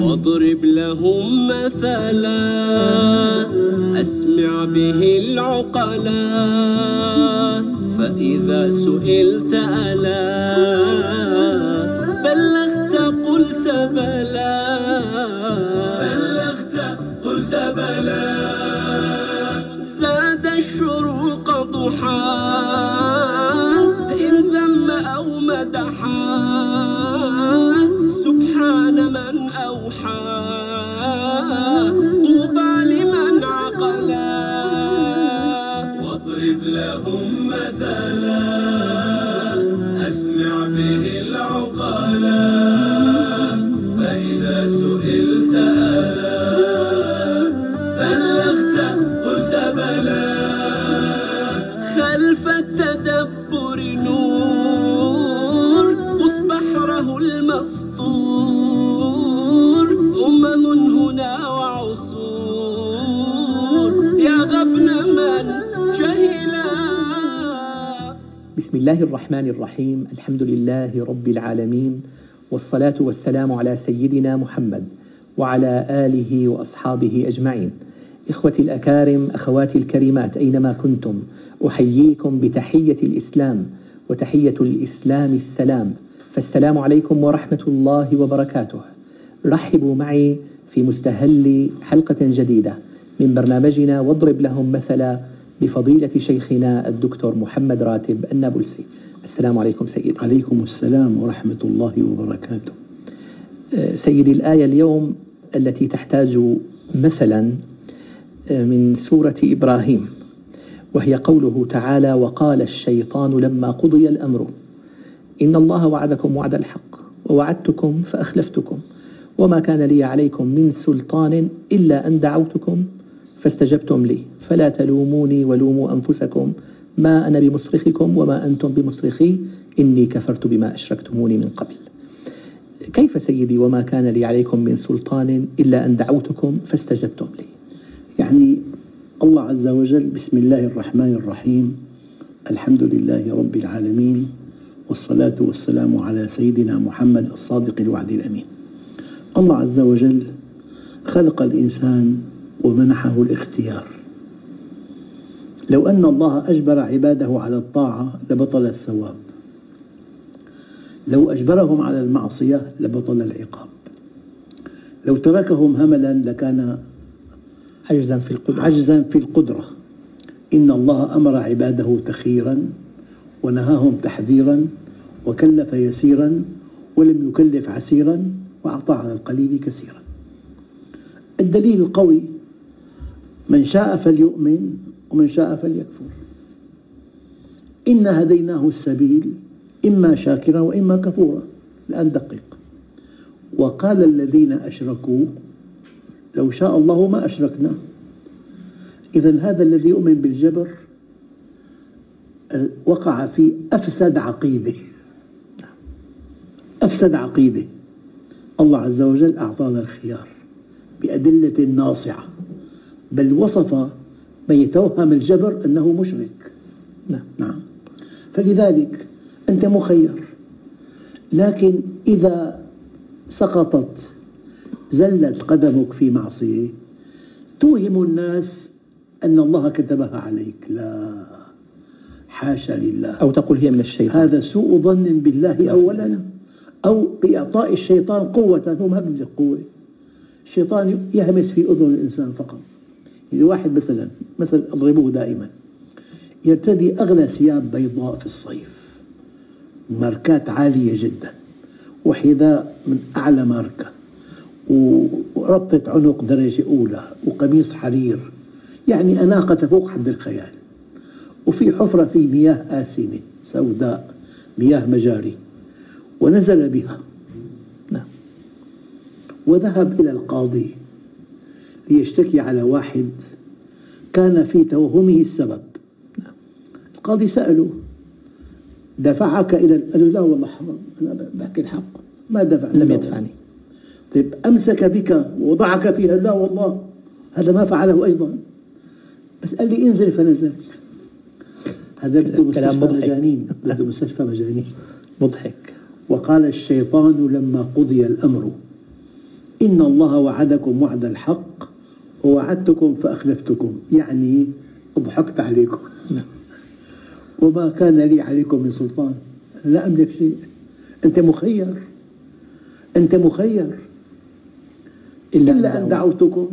واضرب لهم مثلا أسمع به العقلا فإذا سئلت ألا بلغت قلت بلى. بلغت قلت بلى. زاد الشروق ضحى. مدحا. سبحان من أوحى. طوبى لمن عقلا. واضرب لهم مثلا. أسمع به العقلا. فإذا سئلت ألا. بلغت قلت بلى. خلف التدبر نور. المسطور أمم هنا وعصور. يا غبن من جهلا. بسم الله الرحمن الرحيم. الحمد لله رب العالمين. والصلاة والسلام على سيدنا محمد وعلى آله وأصحابه أجمعين. إخوتي الأكارم أخواتي الكريمات أينما كنتم أحييكم بتحية الإسلام وتحية الإسلام السلام. فالسلام عليكم ورحمة الله وبركاته. رحبوا معي في مستهل حلقة جديدة من برنامجنا واضرب لهم مثلا بفضيلة شيخنا الدكتور محمد راتب النابلسي. السلام عليكم سيدي. عليكم السلام ورحمة الله وبركاته. سيدي الآية اليوم التي تحتاج مثلا من سورة إبراهيم وهي قوله تعالى وقال الشيطان لما قضي الأمر إن الله وعدكم وعد الحق ووعدتكم فأخلفتكم وما كان لي عليكم من سلطان إلا أن دعوتكم فاستجبتم لي. فلا تلوموني ولوموا أنفسكم. ما أنا بمصرخكم وما أنتم بمصرخي. إني كفرت بما أشركتموني من قبل. كيف سيدي وما كان لي عليكم من سلطان إلا أن دعوتكم فاستجبتم لي؟ يعني الله عز وجل بسم الله الرحمن الرحيم الحمد لله رب العالمين والصلاة والسلام على سيدنا محمد الصادق الوعد الأمين. الله عز وجل خلق الإنسان ومنحه الاختيار. لو أن الله أجبر عباده على الطاعة لبطل الثواب. لو أجبرهم على المعصية لبطل العقاب. لو تركهم هملا لكان عجزا في القدرة. عجزا في القدرة. إن الله أمر عباده تخيرا ونهاهم تحذيرا وكلف يسيرا ولم يكلف عسيرا وأعطى على القليل كثيرا. الدليل القوي من شاء فليؤمن ومن شاء فليكفر. إنا هديناه السبيل إما شاكرا وإما كفورا. الآن دقق وقال الذين أشركوا لو شاء الله ما أشركنا. إذا هذا الذي يؤمن بالجبر وقع في أفسد عقيدة. أفسد عقيدة. الله عز وجل أعطانا الخيار بأدلة ناصعة بل وصف من يتوهم الجبر أنه مشرك. نعم. نعم. فلذلك أنت مخير. لكن إذا سقطت زلت قدمك في معصية توهم الناس أن الله كتبها عليك. لا. حاشا لله. أو تقول هي من الشيطان. هذا سوء ظن بالله أولا أو بإعطاء الشيطان قوة هو ما بيملك قوة الشيطان يهمس في أذن الإنسان فقط. يعني واحد مثلا مثلا أضربه دائما. يرتدي أغلى ثياب بيضاء في الصيف. ماركات عالية جدا. وحذاء من أعلى ماركة. وربطة عنق درجة أولى وقميص حرير. يعني أناقة فوق حد الخيال. وفي حفرة في مياه آسنة سوداء مياه مجاري ونزل بها. نعم. وذهب إلى القاضي ليشتكي على واحد كان في توهمه السبب. القاضي سأله دفعك إلى قال له لا والله حرام أنا بحكي الحق ما دفع لم يدفعني. طيب أمسك بك ووضعك فيها. لا والله هذا ما فعله أيضا. بس قال لي انزل فنزلت. هذا بده مستشفى مضحك. مجانين بده مستشفى مجانين. مضحك. وقال الشيطان لما قضي الأمر إن الله وعدكم وعد الحق ووعدتكم فأخلفتكم. يعني ضحكت عليكم. نعم. وما كان لي عليكم من سلطان. لا أملك شيء. أنت مخير. أنت مخير. إلا أن دعوتكم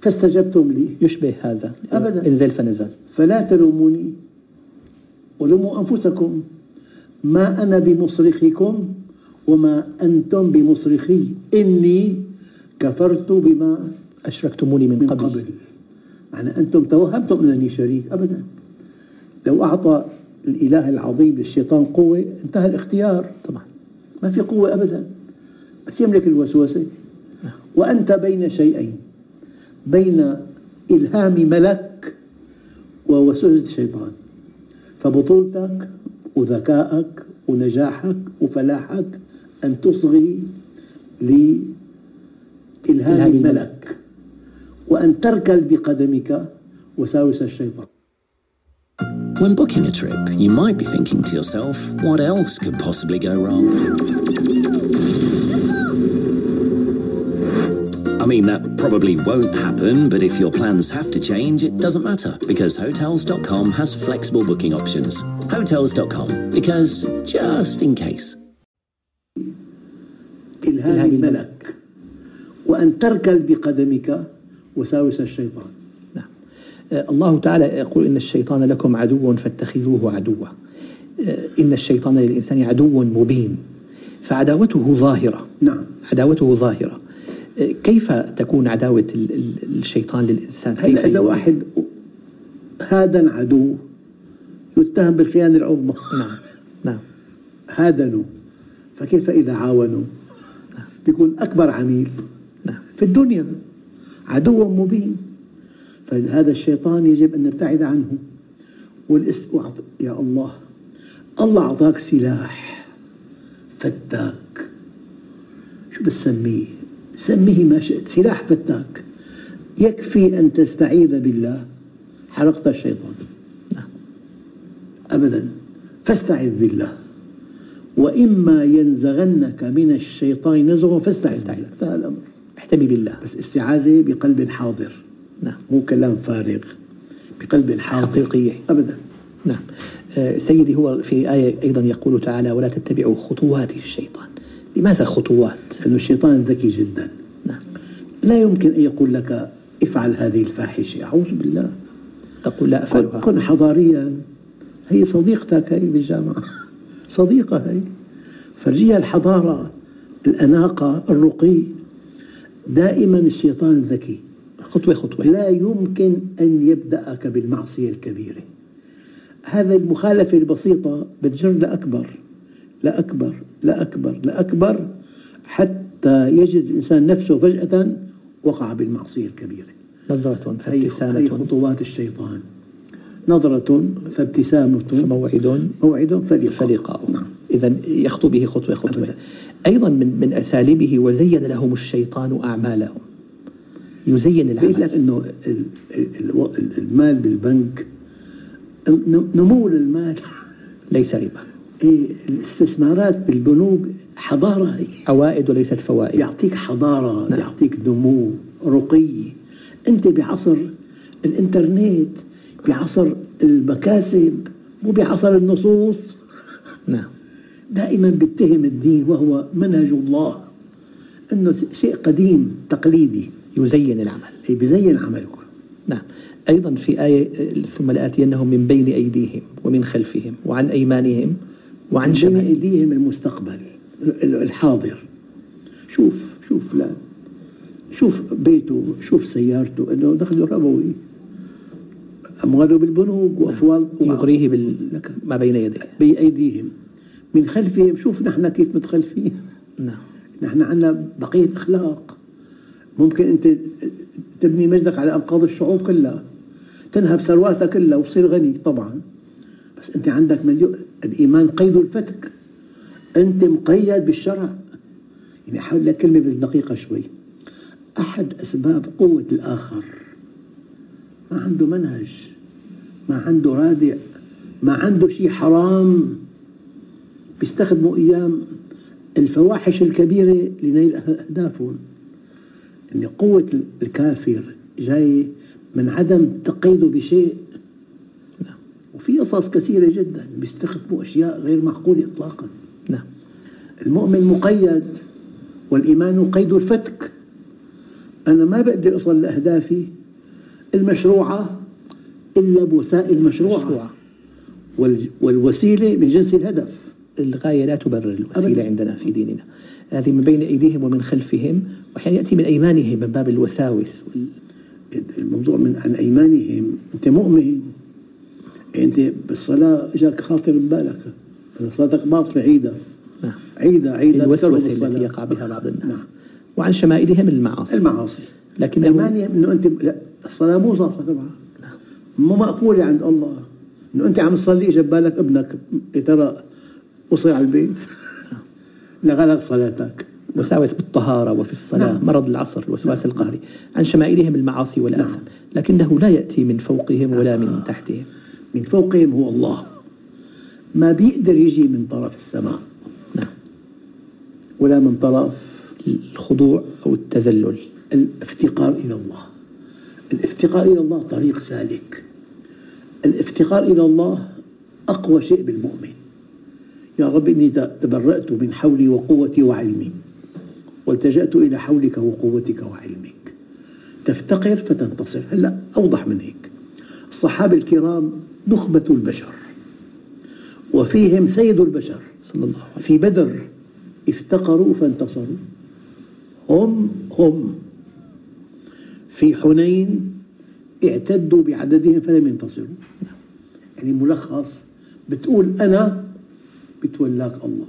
فاستجبتم لي. يشبه هذا. أبداً. انزل فنزل. فلا تلوموني. ولوموا أنفسكم. ما أنا بمصرخكم وما أنتم بمصرخي. إني كفرت بما أشركتموني من, من قبل, قبل. معنى أنتم توهمتم أنني شريك أبدا. لو أعطى الإله العظيم للشيطان قوة انتهى الاختيار. طبعا. ما في قوة أبدا. بس يملك الوسوسة. وأنت بين شيئين. بين إلهام ملك ووسوسة الشيطان. فبطولتك وذكائك ونجاحك وفلاحك أن تصغي لإلهام إلهام الملك وأن تركل بقدمك وساوس الشيطان When booking a trip, you might be thinking to yourself, what else could possibly go wrong? Mean, that probably won't happen, but if your plans have to change, it doesn't matter because Hotels.com has flexible booking options. Hotels.com, because just in case. إلهام الملك وأن تركل بقدمك وساوس الشيطان. نعم. آه، الله تعالى يقول إن الشيطان لكم عدو فاتخذوه عدوا. آه، إن الشيطان للإنسان عدو مبين فعداوته ظاهرة. نعم. عداوته ظاهرة. كيف تكون عداوة ال- ال- الشيطان للإنسان؟ كيف إذا؟ واحد هذا عدو يتهم بالخيانة العظمى. نعم نعم. هادنوا فكيف إذا عاونوا؟ بيكون أكبر عميل نعم. في الدنيا. عدو مبين. فهذا الشيطان يجب أن نبتعد عنه. والاس... وأعط- يا الله. الله أعطاك سلاح. فتاك. شو بتسميه؟ سميه ما شئت سلاح فتاك. يكفي أن تستعيذ بالله. حرقت الشيطان. نعم. أبدا. فاستعذ بالله. وإما ينزغنك من الشيطان نزغ فاستعذ. بالله. انتهى الأمر. احتمي بالله. بس استعاذة بقلب حاضر. نعم. مو كلام فارغ. بقلب حاضر. حقيقية. أبدا. نعم. آه، سيدي هو في آية أيضا يقول تعالى ولا تتبعوا خطوات الشيطان. لماذا خطوات؟ لأن الشيطان ذكي جدا. نعم. لا يمكن أن يقول لك افعل هذه الفاحشة. أعوذ بالله. أقول لا أفعلها. كن حضاريا. هي صديقتك هي بالجامعة. صديقة هي. فرجيها الحضارة الأناقة الرقي. دائما الشيطان ذكي. خطوة خطوة. لا يمكن أن يبدأك بالمعصية الكبيرة. هذا المخالفة البسيطة بتجر لأكبر لأكبر لأكبر لأكبر حتى يجد الإنسان نفسه فجأة وقع بالمعصية الكبيرة. نظرة فابتسامة. خطوات الشيطان. نظرة فابتسامة. فموعد. موعد فلقاء فلقاء نعم. إذا يخطو به خطوة خطوة. أبداً. أيضا من من أساليبه وزين لهم الشيطان أعمالهم. يزين بيقول العمل لك ال- ال- ال- المال بالبنك نم- نمو المال. ليس ربا. الاستثمارات بالبنوك حضارة. هي عوائد وليست فوائد. بيعطيك حضارة نعم. بيعطيك نمو رقي. أنت بعصر الإنترنت بعصر المكاسب مو بعصر النصوص. نعم. دائما بيتهم الدين وهو منهج الله. أنه شيء قديم تقليدي. يزين العمل. أي بزين عمله. نعم. أيضا في آية ثم لآتينهم من بين أيديهم ومن خلفهم وعن أيمانهم. وعن شمائلهم أيديهم المستقبل ال- الحاضر. شوف شوف فلان شوف بيته شوف سيارته إنه دخله ربوي أمواله بالبنوك وأفوال يغريه لك. بما بين يديه. بأيديهم. من خلفهم شوف نحن كيف متخلفين. نعم. نحن عندنا بقية أخلاق. ممكن أنت تبني مجدك على انقاض الشعوب كلها. تنهب ثرواتها كلها وتصير غني طبعا. بس أنت عندك مليون الإيمان قيد الفتك. أنت مقيد بالشرع. يعني حاول لك كلمة بس دقيقة شوي. أحد أسباب قوة الآخر. ما عنده منهج. ما عنده رادع. ما عنده شيء حرام. بيستخدموا أيام الفواحش الكبيرة لنيل أهدافهم. أن قوة الكافر جاي من عدم تقيده بشيء وفي قصص كثيرة جدا بيستخدموا أشياء غير معقولة إطلاقا. نعم. المؤمن مقيد والإيمان قيد الفتك. أنا ما بقدر أصل لأهدافي المشروعة إلا بوسائل مشروعة, مشروعة. وال- والوسيلة من جنس الهدف. الغاية لا تبرر الوسيلة أبداً. عندنا في ديننا. هذه من بين أيديهم ومن خلفهم وأحيانا يأتي من أيمانهم من باب الوساوس. وال... الموضوع من عن أيمانهم. أنت مؤمن أنت بالصلاة جاك خاطر ببالك صلاتك باطلة عيدها نعم. عيدها بكرهوا الوسوسة بالصلاة. التي يقع بها بعض الناس. نعم. وعن شمائلهم المعاصي. المعاصي. لكنه- ايمانهم إنه انت لا الصلاة مو ظابطة تبعها مو مقبوله عند الله. إنه أنت عم تصلي اجى ببالك ابنك. يا ترى وصل على البيت. لغلق صلاتك. وساوس بالطهارة وفي الصلاة. نعم. مرض العصر الوسواس القهري. عن شمائلهم المعاصي والآثام لكنه لا يأتي من فوقهم ولا من تحتهم. من فوقهم هو الله. ما بيقدر يجي من طرف السماء. نعم. ولا من طرف الخضوع أو التذلل. الافتقار إلى الله. الافتقار إلى الله طريق سالك. الافتقار إلى الله أقوى شيء بالمؤمن. يا رب إني تبرأت من حولي وقوتي وعلمي. والتجأت إلى حولك وقوتك وعلمك. تفتقر فتنتصر. هلا أوضح من هيك. الصحابة الكرام نخبة البشر وفيهم سيد البشر صلى الله عليه في بدر افتقروا فانتصروا. هم هم. في حنين اعتدوا بعددهم فلم ينتصروا. يعني ملخص بتقول أنا بتولاك الله.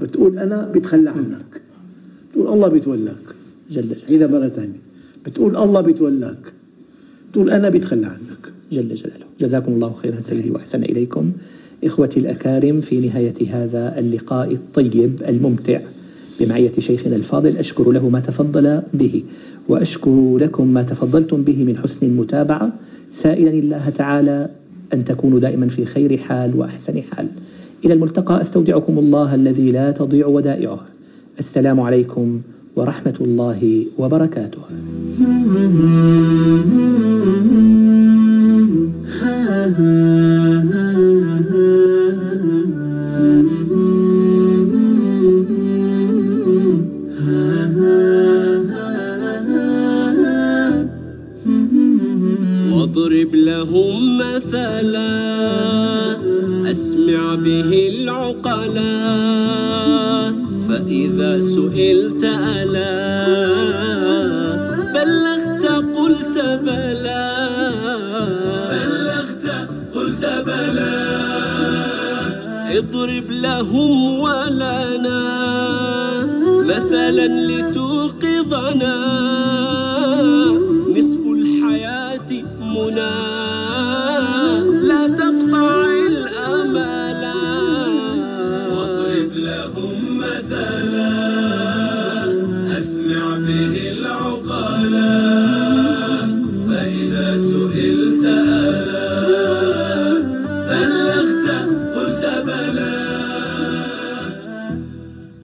بتقول أنا بيتخلى عنك. بتقول الله بيتولاك جل عيدها مرة ثانية. بتقول الله بيتولاك بتقول أنا بيتخلى عنك. جل جلاله. جزاكم الله خيرا سيدي وأحسن إليكم. إخوتي الأكارم في نهاية هذا اللقاء الطيب الممتع بمعية شيخنا الفاضل أشكر له ما تفضل به وأشكر لكم ما تفضلتم به من حسن المتابعة. سائلا الله تعالى أن تكونوا دائما في خير حال وأحسن حال. إلى الملتقى أستودعكم الله الذي لا تضيع ودائعه. السلام عليكم ورحمة الله وبركاته. مثلا أسمع به العقلا فإذا سئلت ألا بلغت قلت بلى. بلغت قلت بلى. اضرب لهم ولنا مثلا لتوقظنا.